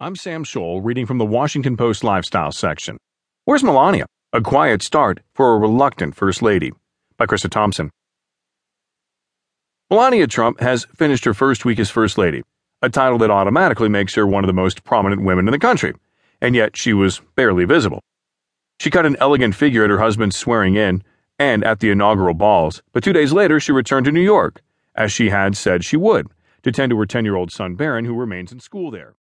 I'm Sam Scholl, reading from the Washington Post Lifestyle section. Where's Melania? A quiet start for a reluctant First Lady by Krissah Thompson. Melania Trump has finished her first week as First Lady, a title that automatically makes her one of the most prominent women in the country, and yet she was barely visible. She cut an elegant figure at her husband's swearing in and at the inaugural balls, but two days later she returned to New York, as she had said she would, to tend to her 10 year old son Barron, who remains in school there.